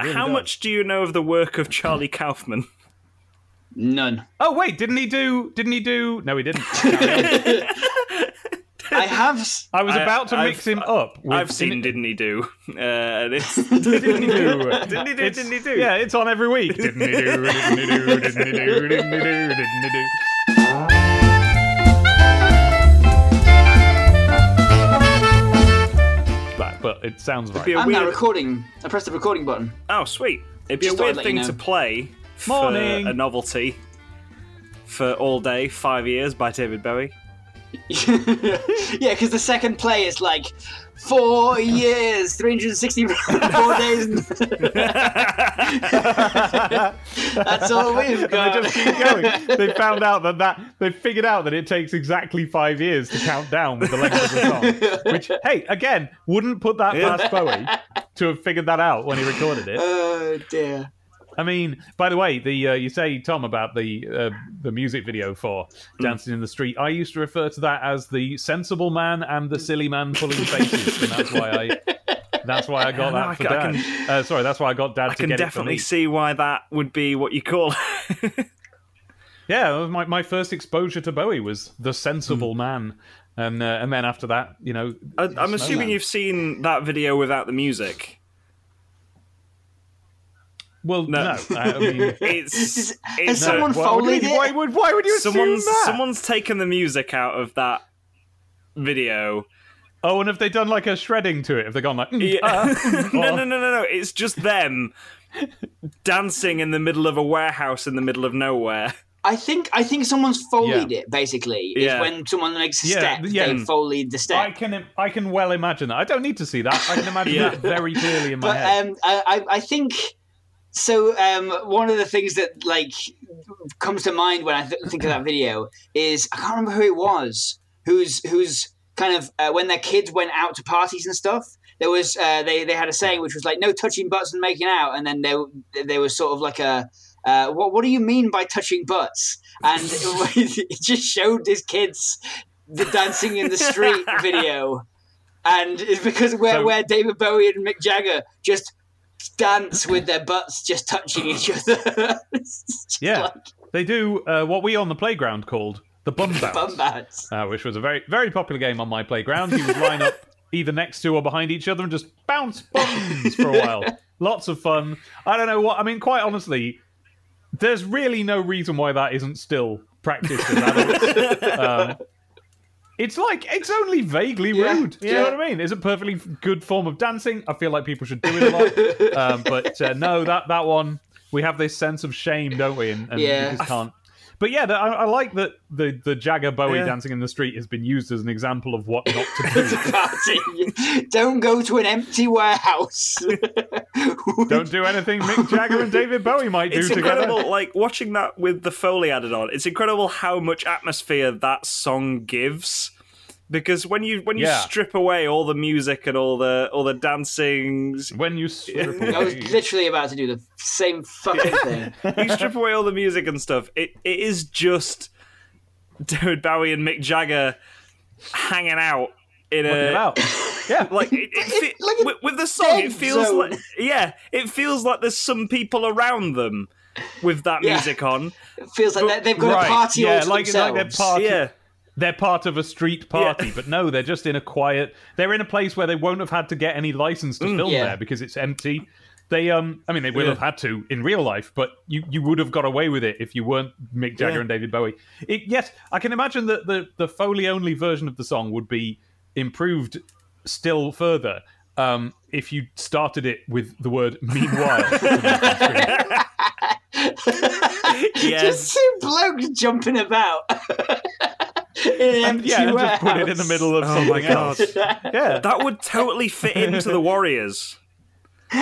Uh, really how does. much do you know of the work of Charlie Kaufman? None. Oh wait, didn't he do? Didn't he do? No, he didn't. I have. s- I was I- about to I've- mix him up. With, I've seen Didn't He Do? Uh, and it's Didn't he do? Didn't He Do? It's- Didn't He Do? Yeah, it's on every week. Didn't he do? Didn't he do? Didn't he do? Didn't he do? Didn't he do? But, but it sounds Be right. a I'm now recording. I pressed the recording button. Oh, sweet. It'd be Just a thought I'd weird let thing you know. to play for Morning. a novelty for All Day, Five Years by David Bowie. yeah, because the second play is like four years, 364 days. That's all we've They just keep going. They found out that that they figured out that it takes exactly five years to count down with the length of the song. Which, hey, again, wouldn't put that past Bowie to have figured that out when he recorded it. Oh dear. I mean, by the way, the uh, you say Tom about the uh, the music video for Dancing in the Street. I used to refer to that as the sensible man and the silly man pulling faces, and that's why I that's why I got that for I dad. can- uh, sorry, that's why I got dad I to can get definitely it for me. see why that would be what you call. Yeah, my my first exposure to Bowie was the sensible man, and uh, and then after that, you know, I, I'm assuming you've seen that video without the music. Well, No. no, I mean. It's, Has it's a- someone Why would, folded you, it? why would why would you someone's assume that? someone's taken the music out of that video. Oh, and have they done like a shredding to it? Have they gone like? mm, Yeah. ah, mm, no, no, no, no, no. It's just them dancing in the middle of a warehouse in the middle of nowhere. I think I think someone's foleyed it. Basically, is Yeah. when someone makes a Yeah, step, yeah. they foleyed the step. I step. can I can well imagine that. I don't need to see that. I can imagine Yeah. that very clearly in my but head. um, I, I- I think so. Um, one of the things that like comes to mind when I th- think of that video is I can't remember who it was. Who's who's kind of uh, when their kids went out to parties and stuff. There was uh, they they had a saying which was like no touching butts and making out, and then there there was sort of like a uh, what what do you mean by touching butts? And it, it just showed his kids the dancing in the street video and it's because where, So- where David Bowie and Mick Jagger just dance with their butts just touching each other. Yeah. like they do uh, what we on the playground called the bum bounce, bum bats. uh, which was a very very popular game on my playground. You would line up either next to or behind each other and just bounce bums for a while. Lots of fun. I don't know what I mean. Quite honestly, there's really no reason why that isn't still practiced as adults. um, it's like it's only vaguely Yeah, rude. Do you know what I mean? It's a perfectly good form of dancing. I feel like people should do it a lot. um, but uh, no, that that one we have this sense of shame, don't we? And, and Yeah. we just can't. But yeah, the, I, I like that the the Jagger Bowie Yeah. dancing in the street has been used as an example of what not to do. Party. Don't go to an empty warehouse. Don't do anything Mick Jagger and David Bowie might do It's together. incredible, like watching that with the Foley added on. It's incredible how much atmosphere that song gives. Because when you when you Yeah. strip away all the music and all the all the dancing, When you strip I was away. literally about to do the same fucking thing. you strip away all the music and stuff. It it is just David Bowie and Mick Jagger hanging out in Looking a about. Yeah, like it, it fe- like with, with the song. It feels zone. like yeah, it feels like there's some people around them with that Yeah. music on. It feels like they- they've got right, a party yeah, all to like, like they're part. Yeah. They're part of a street party, but no, they're just in a quiet. They're in a place where they won't have had to get any license to film Mm, yeah. there because it's empty. They, um, I mean, they will Yeah. have had to in real life, but you, you would have got away with it if you weren't Mick Jagger Yeah. and David Bowie. It, yes, I can imagine that the the Foley only version of the song would be improved still further um, if you started it with the word "meanwhile." Yes. Just two blokes jumping about. in an and empty yeah, and just put it in the middle of Oh something my god. else. Yeah, That would totally fit into the Warriors.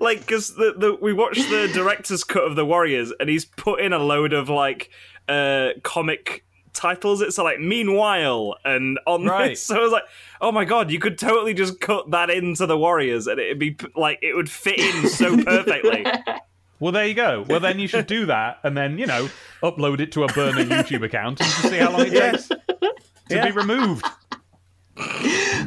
like, because the, the we watched the director's cut of the Warriors, and he's put in a load of like uh comic titles. It's like meanwhile, and on Right. this, so I was like, oh my god, you could totally just cut that into the Warriors, and it'd be like it would fit in so perfectly. Well, there you go. Well, then you should do that, and then you know, upload it to a burner YouTube account and just see how long it takes to Yeah. be removed.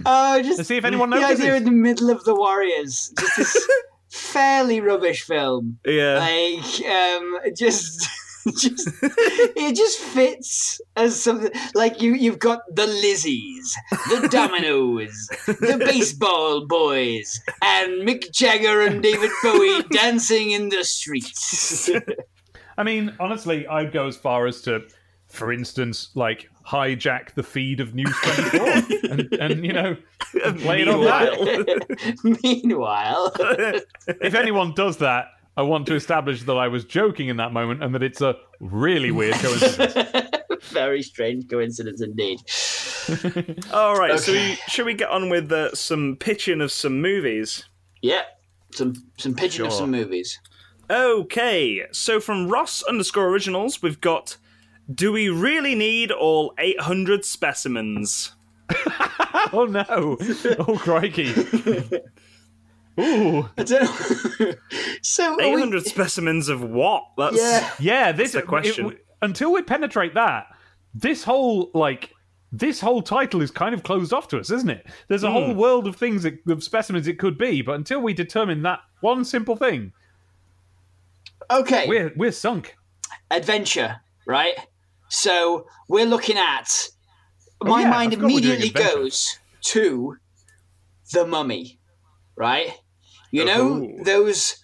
Oh, just Let's see if anyone knows the notices. idea in the middle of the Warriors. Just this fairly rubbish film. Yeah. Like, um, just. just it just fits as something like you you've got the Lizzies, the Dominoes, the baseball boys, and Mick Jagger and David Bowie dancing in the streets. I mean, honestly, I'd go as far as to, for instance, like hijack the feed of News 24 and, and, you know, play it on that. Meanwhile. Meanwhile, If anyone does that, I want to establish that I was joking in that moment and that it's a really weird coincidence. very strange coincidence indeed. All right, so we, should we get on with uh, some pitching of some movies? Yeah, some some pitching of some movies. Okay, so from Ross underscore originals, we've got Do we really need all 800 specimens? oh no! Oh crikey! Ooh, I don't know. so are we- 800 specimens of what? That's Yeah. yeah. This That's a question. it- until we penetrate that, this whole like this whole title is kind of closed off to us, isn't it? There's a Hmm. whole world of things it, of specimens it could be, but until we determine that one simple thing, Okay, we're we're sunk. adventure, right? So we're looking at. My Oh, yeah, mind I forgot we're doing immediately goes to the mummy, right? You know Ooh. those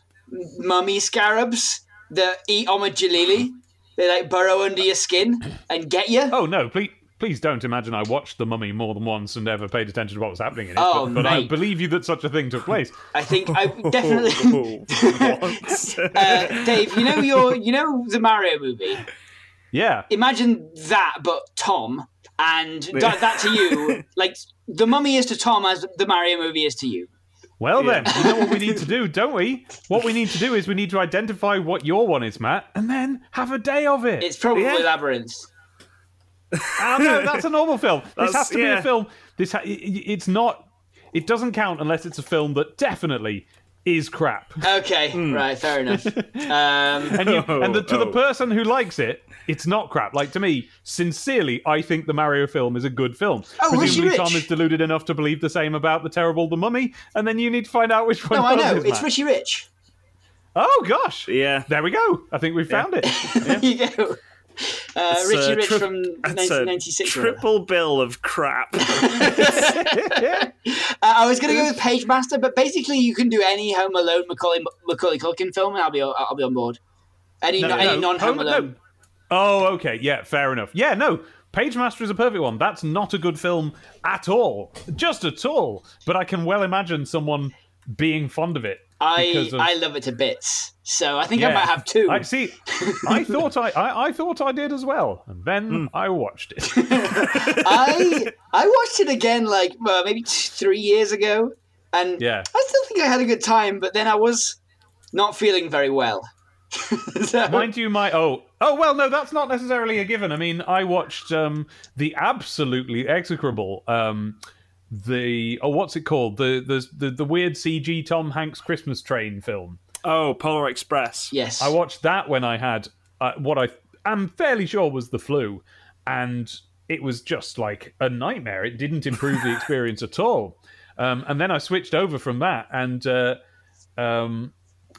mummy scarabs that eat Omid Djalili? They like burrow under your skin and get you. Oh no, please. Please don't imagine I watched The Mummy more than once and ever paid attention to what was happening in it. Oh, but but I believe you that such a thing took place. I think I definitely. Uh, Dave, you know your, you know the Mario movie. Yeah. Imagine that, but Tom, and that, that to you, like the Mummy is to Tom as the Mario movie is to you. Well Yeah. then, you know what we need to do, don't we? What we need to do is we need to identify what your one is, Matt, and then have a day of it. It's probably Yeah. Labyrinth. Ah, no, that's a normal film. This has to be a film. This ha- i- i- it's not. It doesn't count unless it's a film that definitely is crap. Okay, right, fair enough. Um, And, you, Oh, and the, to the oh. person who likes it, it's not crap. Like to me, sincerely, I think the Mario film is a good film. Oh, Richie Presumably, Tom Rich. is deluded enough to believe the same about the terrible The Mummy, and then you need to find out which one. no, I know it's Matt. Richie Rich. Oh gosh, yeah. there we go. I think we found it. There you go. Uh, It's, Richie uh, Rich tri- from 1996. or triple bill of crap. Uh, I was going to go with Pagemaster, but basically you can do any Home Alone Macaulay Macaulay Culkin film, and I'll be I'll be on board. Any No, any no, non Home Home- Alone. no. Oh, okay. Yeah, fair enough. Yeah, no. Pagemaster is a perfect one. That's not a good film at all. Just at all. But I can well imagine someone being fond of it. I of- I love it to bits, so I think I might have two. I see. I thought I, I, I thought I did as well, and then Hmm. I watched it. I I watched it again like uh, maybe t- three years ago, and yeah. I still think I had a good time, but then I was not feeling very well. So- Mind you, my oh oh well, no, that's not necessarily a given. I mean, I watched um the absolutely execrable um the oh what's it called the the the, the weird CG Tom Hanks Christmas train film. oh, Polar Express. yes, I watched that when I had uh, what I am fairly sure was the flu, and it was just like a nightmare. It didn't improve the experience at all. Um, and then I switched over from that and uh, um,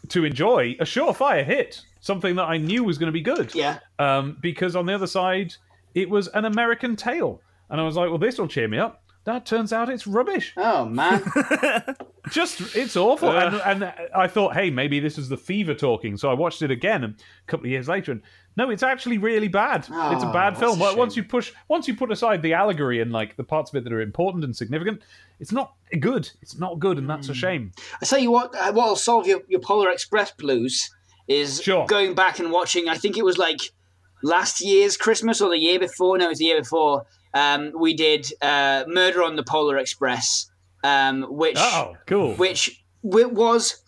to enjoy a surefire hit, something that I knew was going to be good. yeah. Um, because on the other side, it was an American Tail, and I was like, "Well, this will cheer me up." That turns out it's rubbish. Oh man, Just it's awful. And, and I thought, hey, maybe this is the fever talking. So I watched it again a couple of years later, and no, it's actually really bad. it's a Oh, bad film. a Once you push, once you put aside the allegory and like the parts of it that are important and significant, it's not good. It's not good, and Hmm. that's a shame. I tell you what, uh, what'll solve your, your Polar Express blues is Sure. going back and watching. I think it was like last year's Christmas or the year before. No, it was the year before. Um, we did uh, Murder on the Polar Express, um, which Oh, cool. which w- was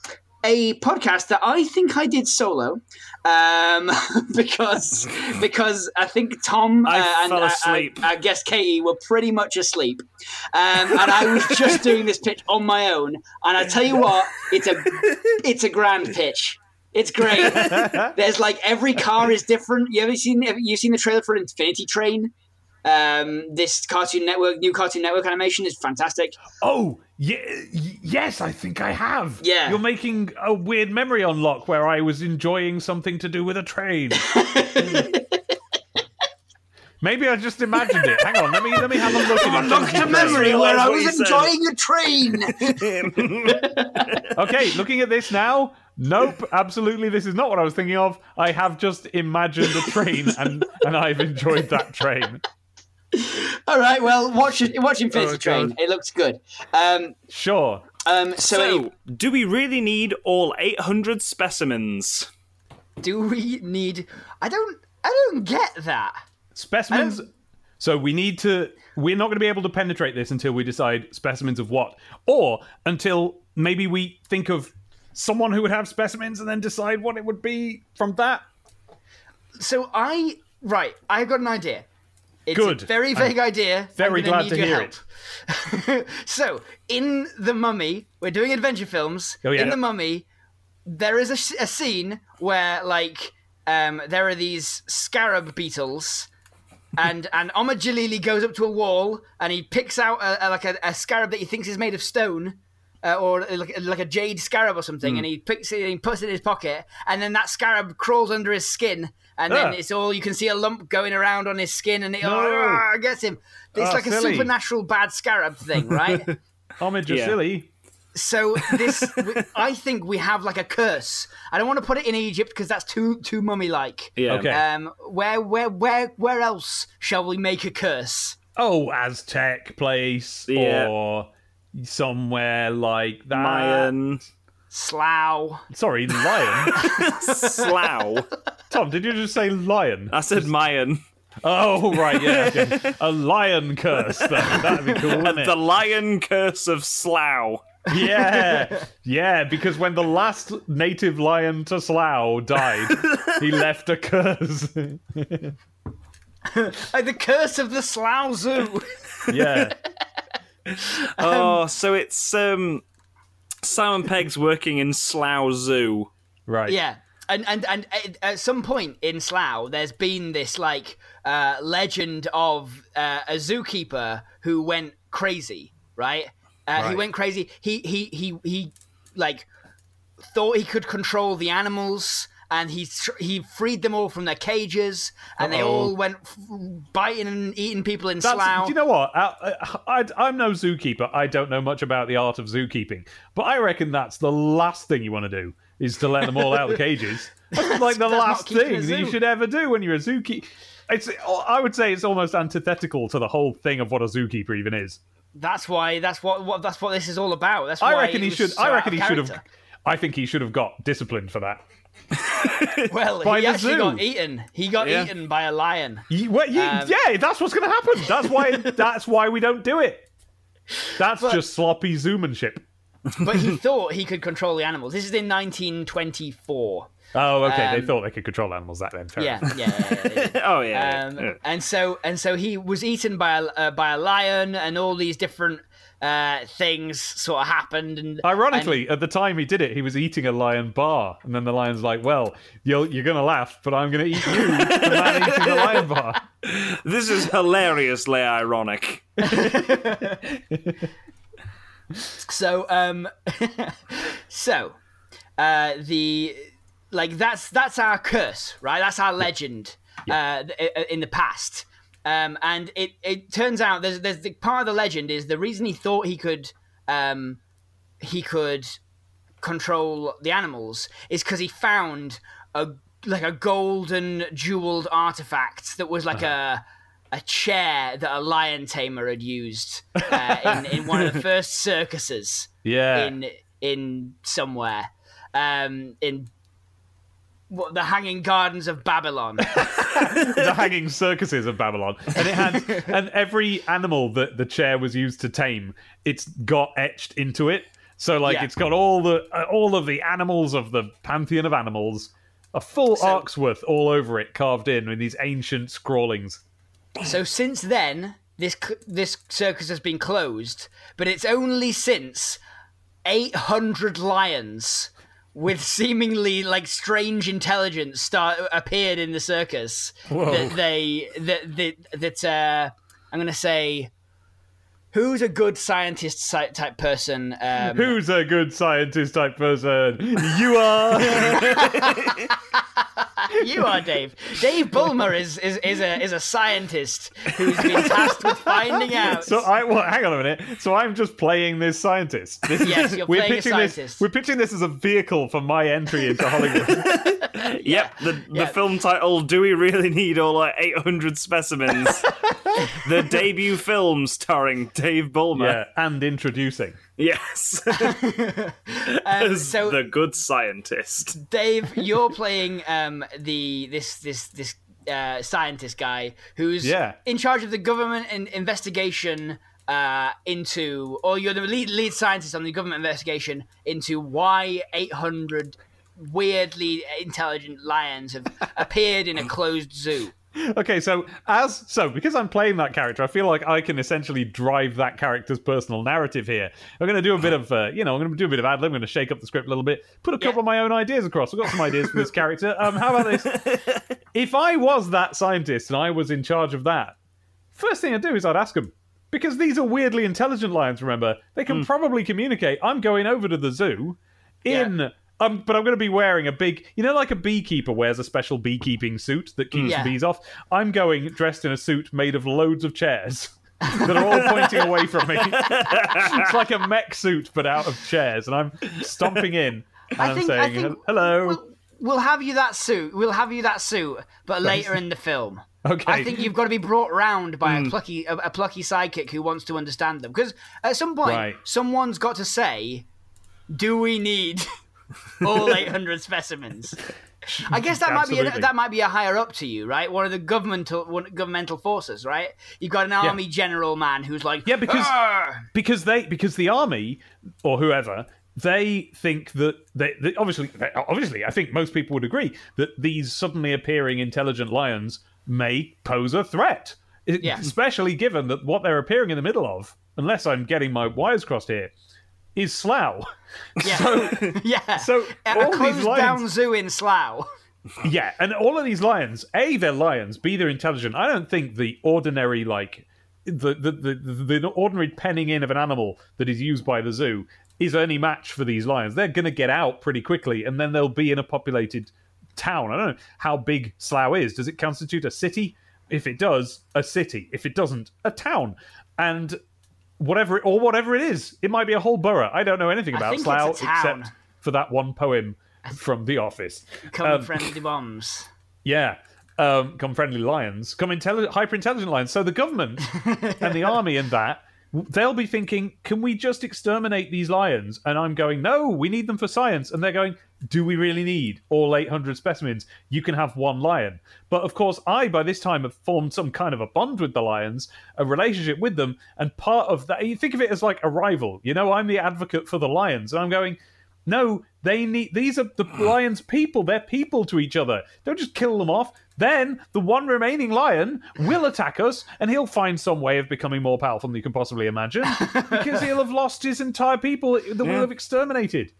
a podcast that I think I did solo um, because because I think Tom I uh, and. I, I guess Katie were pretty much asleep, um, and I was just doing this pitch on my own. And I tell you what, it's a it's a grand pitch. It's great. There's like every car is different. You ever seen you seen the trailer for Infinity Train? Um, this Cartoon Network, new Cartoon Network animation is fantastic. Oh, yeah, yes, I think I have. Yeah. You're making a weird memory unlock where I was enjoying something to do with a train. Maybe I just imagined it. Hang on, let me let me have a look at it. Unlocked a memory where I was enjoying a train. Okay, looking at this now, nope, absolutely this is not what I was thinking of. I have just imagined a train and and I've enjoyed that train. All right, well, watch it. Watch Infinity Oh, Train. God. It looks good. Um, Sure. um, so, So, any- do we really need all 800 specimens? Do we need? I don't. I don't get that. Specimens so we need to we're not going to be able to penetrate this until we decide specimens of what or until maybe we think of someone who would have specimens and then decide what it would be from that. So I right. I've got an idea. It's Good. a very vague idea. Very I'm glad to hear help. so in the Mummy, we're doing adventure films. Oh, yeah. In the Mummy, there is a scene where like um, there are these scarab beetles. And and Omid Djalili goes up to a wall and he picks out a, a, like a, a scarab that he thinks is made of stone, uh, or like, like a jade scarab or something, and he picks it and he puts it in his pocket, and then that scarab crawls under his skin, and then it's all you can see a lump going around on his skin, and it No. ah, gets him. It's Ah, like a supernatural bad scarab thing, right? Homage are Yeah. silly. so this, I think we have like a curse. I don't want to put it in Egypt because that's too too mummy like. Yeah. Okay. Um, where where where where else shall we make a curse? Oh, Aztec place Yeah. or somewhere like that. Mayan. Slough. Sorry, lion. Slough. Tom, did you just say lion? I said Mayan. Oh, right, yeah. okay. A lion curse. Though. That'd be cool, wouldn't it? The Lion Curse of Slough. Yeah, yeah, because when the last native lion to Slough died, he left a curse. Like the curse of the Slough Zoo. yeah. Oh, so it's um Simon Pegg's working in Slough Zoo. Right. Yeah. And, and and at- at some point in Slough, there's been this like uh, legend of uh, a zookeeper who went crazy, right? Uh, He went crazy. He he he he like thought he could control the animals, and he he freed them all from their cages, and they Uh-oh. all went f- biting and eating people in That's, Slough. do you know what? I, I, I'm no zookeeper. I don't know much about the art of zookeeping, but I reckon that's the last thing you want to do is to let them all out of the cages. That's like the last thing that you should ever do when you're a zookeeper. It's. I would say it's almost antithetical to the whole thing of what a zookeeper even is. That's why. That's what. What. That's what this is all about. That's why I reckon he should. so I reckon of he should have. I think he should have got disciplined for that. Well, By he actually zoo. got eaten. He got Yeah. eaten by a lion. Ye- well, ye- Um, yeah, that's what's going to happen. That's why. that's why we don't do it. That's just sloppy zoomanship. But he thought he could control the animals. This is in 1924. Oh, okay. they Um, thought they could control animals that then. Fair Yeah, yeah, yeah. yeah, yeah. Oh yeah. Um, yeah. and so and so he was eaten by a uh, by a lion, and all these different uh, things sort of happened. And Ironically, at the time he did it, he was eating a lion bar, and then the lion's like, "Well, you're you're gonna laugh, but I'm gonna eat you, the man eating the lion bar." This is hilariously ironic. So um, so uh, the like that's that's our curse, right? That's our legend uh, uh, in the past. Um, and it, it turns out there's there's the part of the legend is the reason he thought he could um, he could control the animals is because he found a like a golden jeweled artifact that was like a a chair that a lion tamer had used uh, in, in one of the first circuses Yeah, in in somewhere um, in what the Hanging Gardens of Babylon. the hanging circuses of Babylon, and it had and every animal that the chair was used to tame, it's got etched into it. So like Yeah. it's got all the uh, all of the animals of the pantheon of animals, a full So- ark's worth all over it, carved in with these ancient scrawlings. So since then, this this circus has been closed, but it's only since 800 lions with seemingly like strange intelligence start appeared in the circus Whoa. that they that that, that uh, I'm gonna say who's a good scientist type person um, Who's a good scientist type person? You are. you are Dave Dave Bulmer is is, is a is a scientist who's been tasked with finding out So I well, hang on a minute. So I'm just playing this scientist. This is- Yes, you're we're playing a pitching this. scientist. We're pitching this as a vehicle for my entry into Hollywood. Yep, the, the film title, Do We Really Need All Our 800 Specimens? the debut film starring Dave Bulmer. yeah, and introducing. Yes. Um, so the good scientist. Dave, you're playing um, the this this this uh, scientist guy who's Yeah. in charge of the government in- investigation uh, into, or you're the lead lead scientist on the government investigation into why 800 weirdly intelligent lions have appeared in a closed zoo. Okay, so as so because I'm playing that character, I feel like I can essentially drive that character's personal narrative here. I'm going to do a bit of, uh, you know, I'm going to do a bit of ad lib. I'm going to shake up the script a little bit, put a couple Yeah. of my own ideas across. I've got some ideas for this character. Um, how about this? If I was that scientist and I was in charge of that, first thing I'd do is I'd ask them because these are weirdly intelligent lions. Remember, they can probably communicate. I'm going over to the zoo in. Um, but I'm going to be wearing a big, you know, like a beekeeper wears a special beekeeping suit that keeps Yeah. the bees off. I'm going dressed in a suit made of loads of chairs that are all pointing away from me. it's like a mech suit, but out of chairs, and I'm stomping in. And I I'm think- saying, think "Hello." We'll, we'll have you that suit. We'll have you that suit, but later in the film. Okay. I think you've got to be brought round by a plucky a, a plucky sidekick who wants to understand them. Because at some point, Right. someone's got to say, "Do we need all 800 specimens?" I guess that might be a, that might be a higher up to you, right? One of the governmental one, governmental forces, right? You've got an army general man who's like, Yeah, because- "Arr!" because they because the army or whoever they think that they, they obviously they- obviously I think most people would agree that these suddenly appearing intelligent lions may pose a threat. Yeah. Especially given that what they're appearing in the middle of, unless I'm getting my wires crossed here, is Slough. yeah, yeah. so a all these closed down lions- zoo in Slough. Yeah, and all of these lions, A, they're lions, B, they're intelligent. I don't think the ordinary like the the, the, the, the ordinary penning in of an animal that is used by the zoo is any match for these lions. They're going to get out pretty quickly, and then they'll be in a populated town. I don't know how big Slough is. Does it constitute a city? If it does, a city. If it doesn't, a town. And whatever it, or whatever it is, it might be a whole borough. I don't know anything about think it's a Slough except for that one poem from The Office. Come Um, friendly bombs. Yeah. Um, come friendly lions, come intelligent, hyper intelligent lions. So the government and the army and that they'll be thinking, can we just exterminate these lions? And I'm going, no, we need them for science. And they're going, do we really need all 800 specimens? You can have one lion. But of course, I by this time have formed some kind of a bond with the lions, a relationship with them, and part of that, you think of it as like Arrival. You know, I'm the advocate for the lions, and I'm going. No, they need. These are the lions' people. They're people to each other. Don't just kill them off. Then the one remaining lion will attack us, and he'll find some way of becoming more powerful than you can possibly imagine, because he'll have lost his entire people that we'll have exterminated.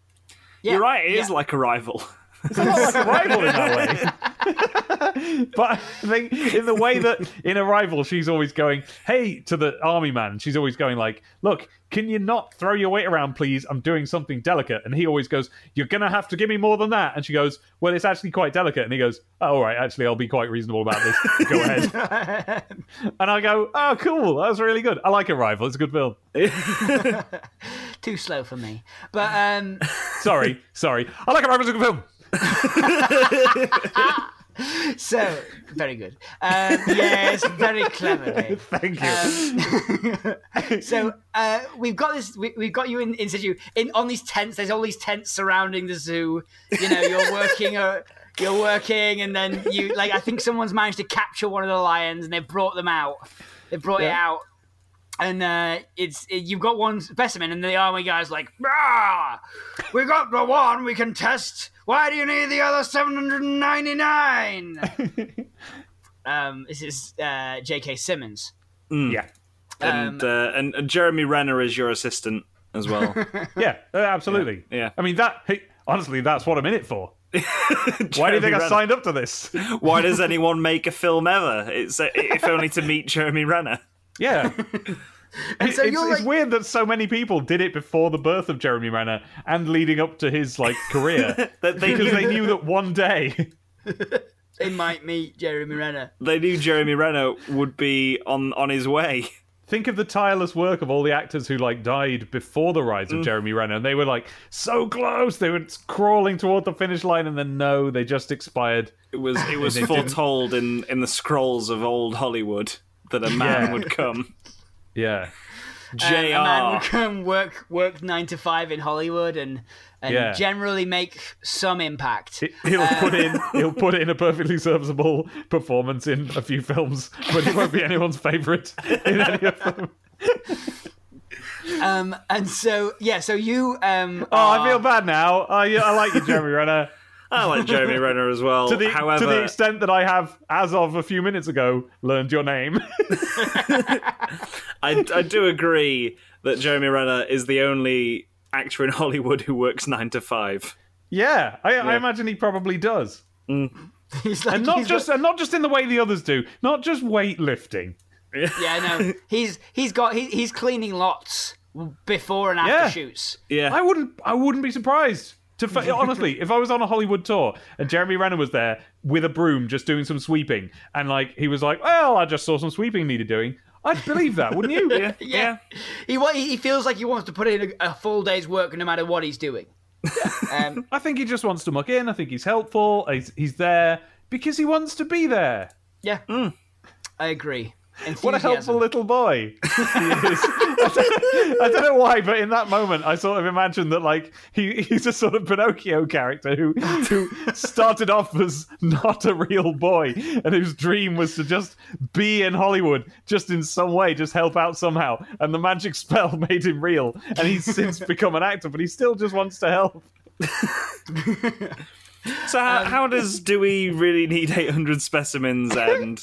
Yeah, You're right, it is yeah. like Arrival. It's not like a rival in that way. but I think in the way that in Arrival, she's always going, "Hey," to the army man. She's always going like, "Look, can you not throw your weight around, please? I'm doing something delicate." And he always goes, "You're gonna have to give me more than that." And she goes, "Well, it's actually quite delicate." And he goes, oh, "All right, actually, I'll be quite reasonable about this. Go ahead." and I go, "Oh, cool. That was really good. I like Arrival. It's a good film." Too slow for me. But um, Sorry, sorry. I like Arrival. It's a good film. so very good. Um, yes, very clever. Dave. Thank you. Um, so uh, we've got this. We, we've got you in, in situ in on these tents. There's all these tents surrounding the zoo. You know, you're working. Uh, you're working, and then you like. I think someone's managed to capture one of the lions, and they've brought them out. They brought it out, and uh, it's it, you've got one specimen, and the army guy's like, "Ah, we got the one we can test. Why do you need the other 799?" um, this is uh, J.K. Simmons. yeah. and, uh, and and Jeremy Renner is your assistant as well. Yeah, uh, absolutely. Yeah. I mean that. Hey, honestly, that's what I'm in it for. Why do you Jeremy think I signed up to this? Why does anyone make a film ever? It's uh, if only to meet Jeremy Renner. Yeah. It- so it's, you're it's like- weird that so many people did it before the birth of Jeremy Renner and leading up to his like career That they because they knew that one day They might meet Jeremy Renner. they knew Jeremy Renner would be on on his way. think of the tireless work of all the actors who like died before the rise of Mm. Jeremy Renner and they were like so close they were crawling toward the finish line and then no they just expired It was it was foretold in in the scrolls of old Hollywood that a man Yeah. would come. yeah Jr. Um, a man would come work work nine to five in Hollywood and and Yeah. generally make some impact. He- he'll put in he'll put in a perfectly serviceable performance in a few films but he won't be anyone's favorite in any of them Um, and so yeah, so you um, oh I feel bad now I, I like you Jeremy Renner I like Jeremy Renner as well. to the, However, to the extent that I have, as of a few minutes ago, learned your name. I, I do agree that Jeremy Renner is the only actor in Hollywood who works nine to five. yeah, I, I imagine he probably does, mm. he's like, and not he's just and not just in the way the others do, not just weightlifting. yeah, no, he's he's got he, he's cleaning lots before and after Yeah. shoots. Yeah, I wouldn't, I wouldn't be surprised. To fa- honestly, if I was on a Hollywood tour and Jeremy Renner was there with a broom just doing some sweeping, and like he was like, "Well, I just saw some sweeping needed doing," I'd believe that, wouldn't you? yeah, yeah. He he feels like he wants to put in a, a full day's work no matter what he's doing. Um, I think he just wants to muck in. I think he's helpful. He's, he's there because he wants to be there. yeah, I agree. What a helpful little boy he is. I don't, I don't know why, but in that moment, I sort of imagined that like he, he's a sort of Pinocchio character who who started off as not a real boy and whose dream was to just be in Hollywood, just in some way, just help out somehow. And the magic spell made him real, and he's since become an actor, but he still just wants to help. So how, how does do we really need 800 specimens end?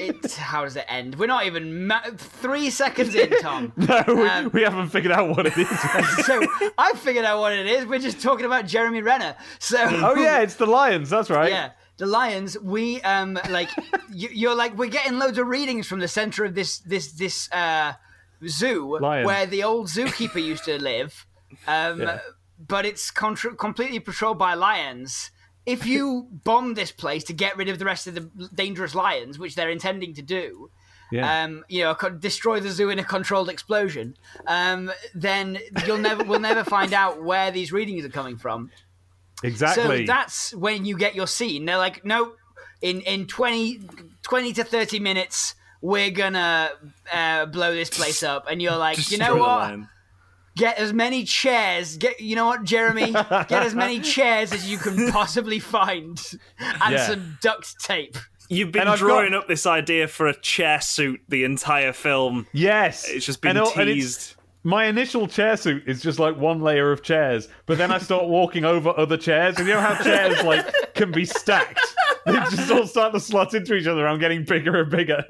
It, how does it end? We're not even ma- three seconds in, Tom. No, we, Um, we haven't figured out what it is. so I figured out what it is. We're just talking about Jeremy Renner. So oh yeah, it's the Lions. That's right. yeah. The Lions, we um like you, you're like we're getting loads of readings from the center of this this this uh zoo Lion. where the old zookeeper used to live. Um, Yeah. but it's contra- completely patrolled by lions. If you bomb this place to get rid of the rest of the dangerous lions, which they're intending to do, Yeah. um, you know, destroy the zoo in a controlled explosion, um, then you'll never, we'll never find out where these readings are coming from. exactly. So that's when you get your scene. They're like, no, in in 20, 20 to thirty minutes, we're gonna uh, blow this place up, and you're like, you know Destroy the what? Line. Get as many chairs. Get you know what, Jeremy? Get as many chairs as you can possibly find, and Yeah. some duct tape. You've been drawing got- up this idea for a chair suit the entire film. yes, It's just been And all- and teased. my initial chair suit is just like one layer of chairs, but then I start walking over other chairs, and you know how chairs like can be stacked. They just all start to slot into each other. I'm getting bigger and bigger.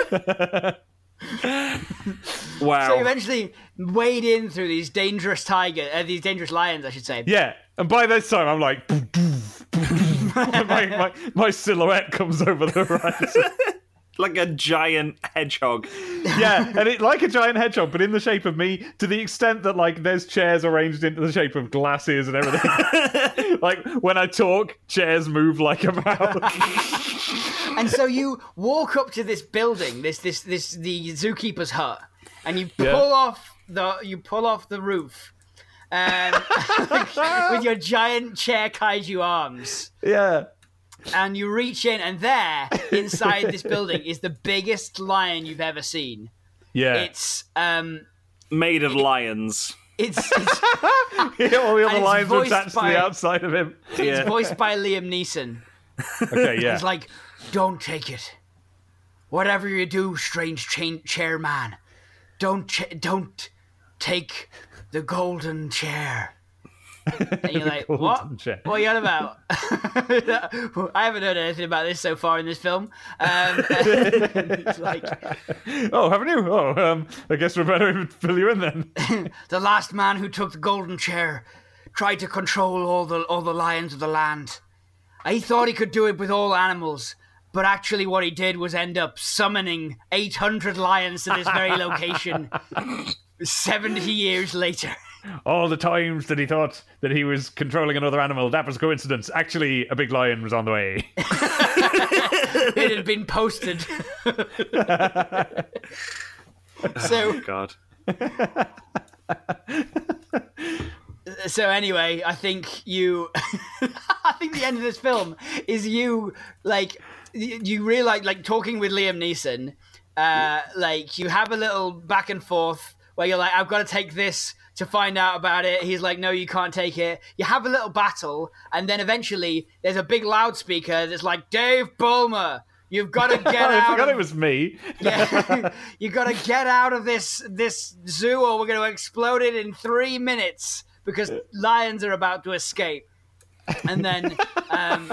Wow. So eventually wade in through these dangerous tiger, uh, these dangerous lions, I should say. Yeah, and by this time I'm like, my, my my silhouette comes over the horizon. like a giant hedgehog. yeah, and it like a giant hedgehog, but in the shape of me, to the extent that like there's chairs arranged into the shape of glasses and everything. like when I talk, chairs move like a mouse. And so you walk up to this building, this this this the zookeeper's hut, and you pull Yeah. off the you pull off the roof, um, with your giant chair kaiju arms, yeah. and you reach in, and there inside this building is the biggest lion you've ever seen. Yeah. It's um, Made of lions. it's it's, yeah all the other it's lines are attached by- to the outside of him. it's Yeah. voiced by Liam Neeson. Okay, yeah. He's like, "Don't take it. Whatever you do, strange cha- chairman, don't cha- don't take the golden chair." And you're like, "What? chair. What are you on about?" I haven't heard anything about this so far in this film. Um, it's like oh, haven't you? Oh, um, I guess we better fill you in then. the last man who took the golden chair tried to control all the all the lions of the land. He thought he could do it with all animals, but actually, what he did was end up summoning 800 lions to this very location. 70 years later. All the times that he thought that he was controlling another animal, that was a coincidence. Actually, a big lion was on the way. It had been posted. so, oh, God. so anyway, I think you. I think the end of this film is you like you realize like talking with Liam Neeson. Uh, like you have a little back and forth where you're like, I've got to take this to find out about it. He's like, No, you can't take it. You have a little battle, and then eventually there's a big loudspeaker that's like, Dave Bulmer, you've got to get I out. forgot of it was me. yeah, you got to get out of this this zoo, or we're going to explode it in three minutes because lions are about to escape. And then, um,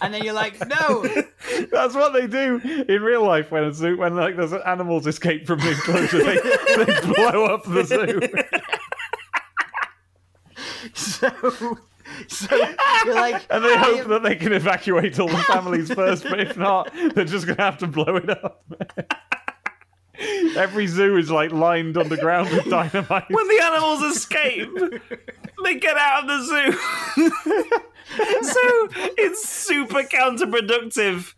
and then you're like, no, That's what they do in real life when a zoo, when like there's animals escape from the enclosure, they, they blow up the zoo. so. So you're like, And they hope that they can evacuate all the families first, but if not, they're just going to have to blow it up. Every zoo is like lined underground with dynamite. When the animals escape, they get out of the zoo. so it's super counterproductive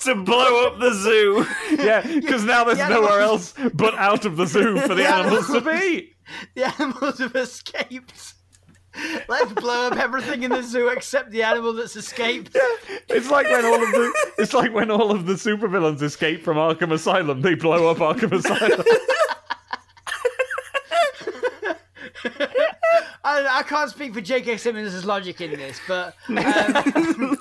to blow up the zoo. yeah, because now there's the nowhere animals- else but out of the zoo for the The animals to be. the animals have escaped. Let's blow up everything in the zoo except the animal that's escaped. It's like when all of the it's like when all of the supervillains escape from Arkham Asylum, they blow up Arkham Asylum. I, I can't speak for J.K. Simmons' logic in this, but um,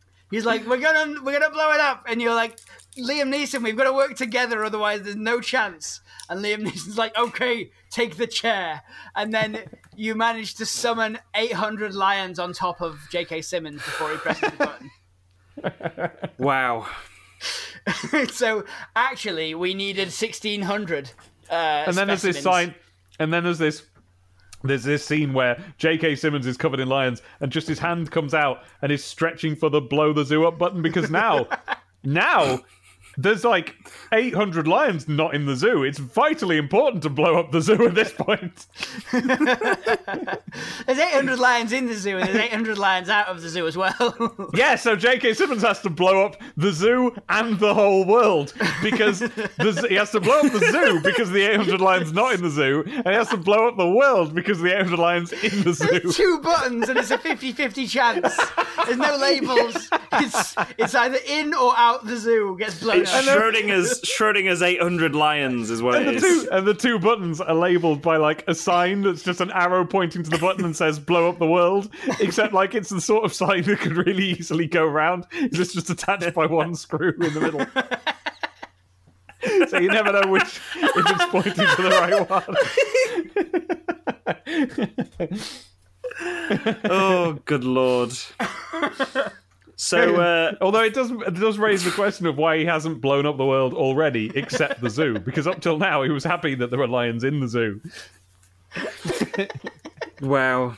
he's like, "We're gonna, we're gonna blow it up," and you're like, "Liam Neeson, we've got to work together, otherwise there's no chance." And Liam Neeson's like, "Okay, take the chair," and then you manage to summon 800 lions on top of J.K. Simmons before he presses the button. Wow. so actually, we needed 1600. Uh, and then there's this sign, and then there's this. There's this scene where J.K. Simmons is covered in lions, and just his hand comes out and is stretching for the blow the zoo up button because now, now, there's like 800 lions not in the zoo. It's vitally important to blow up the zoo at this point. There's 800 lions in the zoo, and there's 800 lions out of the zoo as well. Yeah, so J.K. Simmons has to blow up the zoo and the whole world because the, he has to blow up the zoo because the 800 lions not in the zoo, and he has to blow up the world because the 800 lions in the zoo. Two buttons, and it's a 50 50 chance. There's no labels. It's, it's either in or out the zoo gets blown Schrodinger's Schrodinger's 800 lions is what it And the, is. two, and the two buttons are labeled by like a sign that's just an arrow pointing to the button and says "blow up the world." Except like it's the sort of sign that could really easily go round. It's just attached by one screw in the middle, so you never know which if it's pointing to the right one. Oh, good lord. So, uh, Although it does it does raise the question of why he hasn't blown up the world already, except the zoo, because up till now he was happy that there were lions in the zoo. wow.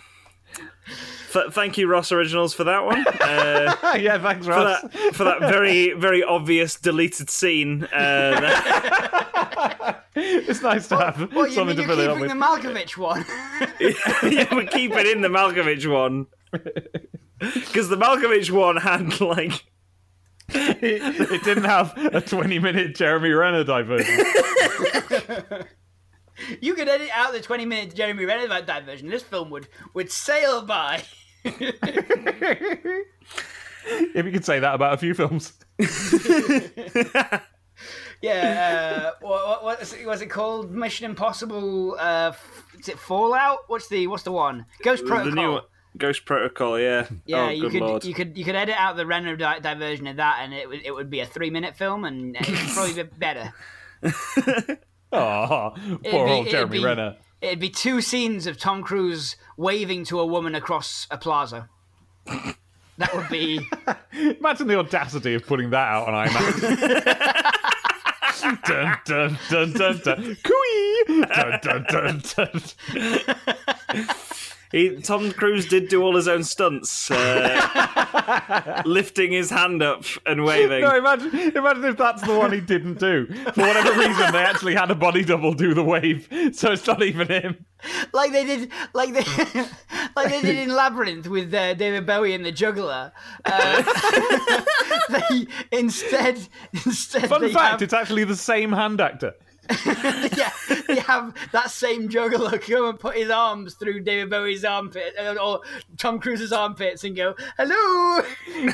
Th- thank you, Ross Originals, for that one. Uh, yeah, thanks, for Ross. that for that very very obvious deleted scene. Uh, It's nice to have What, you something mean to you're fill it up keeping with. the Malkovich one? yeah, we keep it in the Malkovich one because the Malcolm Malkovich one had like it didn't have a 20 minute Jeremy Renner diversion. you could edit out the 20 minute Jeremy Renner diversion. This film would, would sail by. if you could say that about a few films. Yeah, uh, what, what, it, was it called? Mission Impossible. Uh, f- is it Fallout? What's the what's the one? Ghost Protocol. the new one. Ghost Protocol. Yeah. Oh, yeah, oh, you could lord. you could you could edit out the Renner di- diversion of that, and it would it would be a three minute film, and it would probably be better. Oh, It'd poor be- old it'd Jeremy be- Renner. It'd be two scenes of Tom Cruise waving to a woman across a plaza. That would be Imagine the audacity of putting that out on IMAX. dun dun dun dun dun. Cooey! Dun dun dun dun. He, Tom Cruise did do all his own stunts, uh, lifting his hand up and waving. No, imagine, imagine if that's the one he didn't do. For whatever reason, they actually had a body double do the wave, so it's not even him. like they did, like they, like they did in Labyrinth with uh, David Bowie and the Juggler. Uh, they instead, instead, Fun they fact: have, it's actually the same hand actor. Yeah, they have that same juggler come and put his arms through David Bowie's armpit uh, or Tom Cruise's armpits and go, "Hello."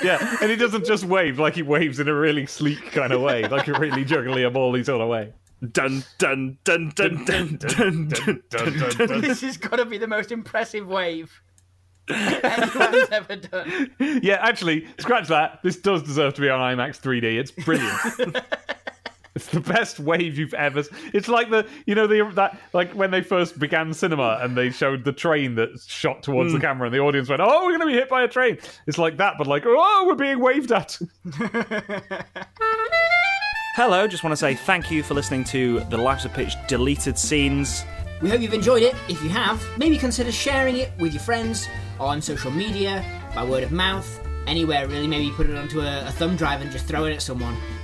Yeah, and he doesn't just wave like he waves in a really sleek kind of way, like a really juggly a bally sort of way. Dun dun dun dun dun dun dun dun dun. this has got to be the most impressive wave anyone's ever done. Yeah, actually, scratch that. This does deserve to be on IMAX 3D. It's brilliant. It's the best wave you've ever. It's like the you know the that like when they first began cinema and they showed the train that shot towards the hmm. camera and the audience went, "Oh, we're going to be hit by a train." It's like that, but like, "Oh, we're being waved at." Hello, just want to say thank you for listening to the Lives of Pitch deleted scenes. We hope you've enjoyed it. If you have, maybe consider sharing it with your friends on social media, by word of mouth, anywhere really. Maybe put it onto a, a thumb drive and just throw it at someone.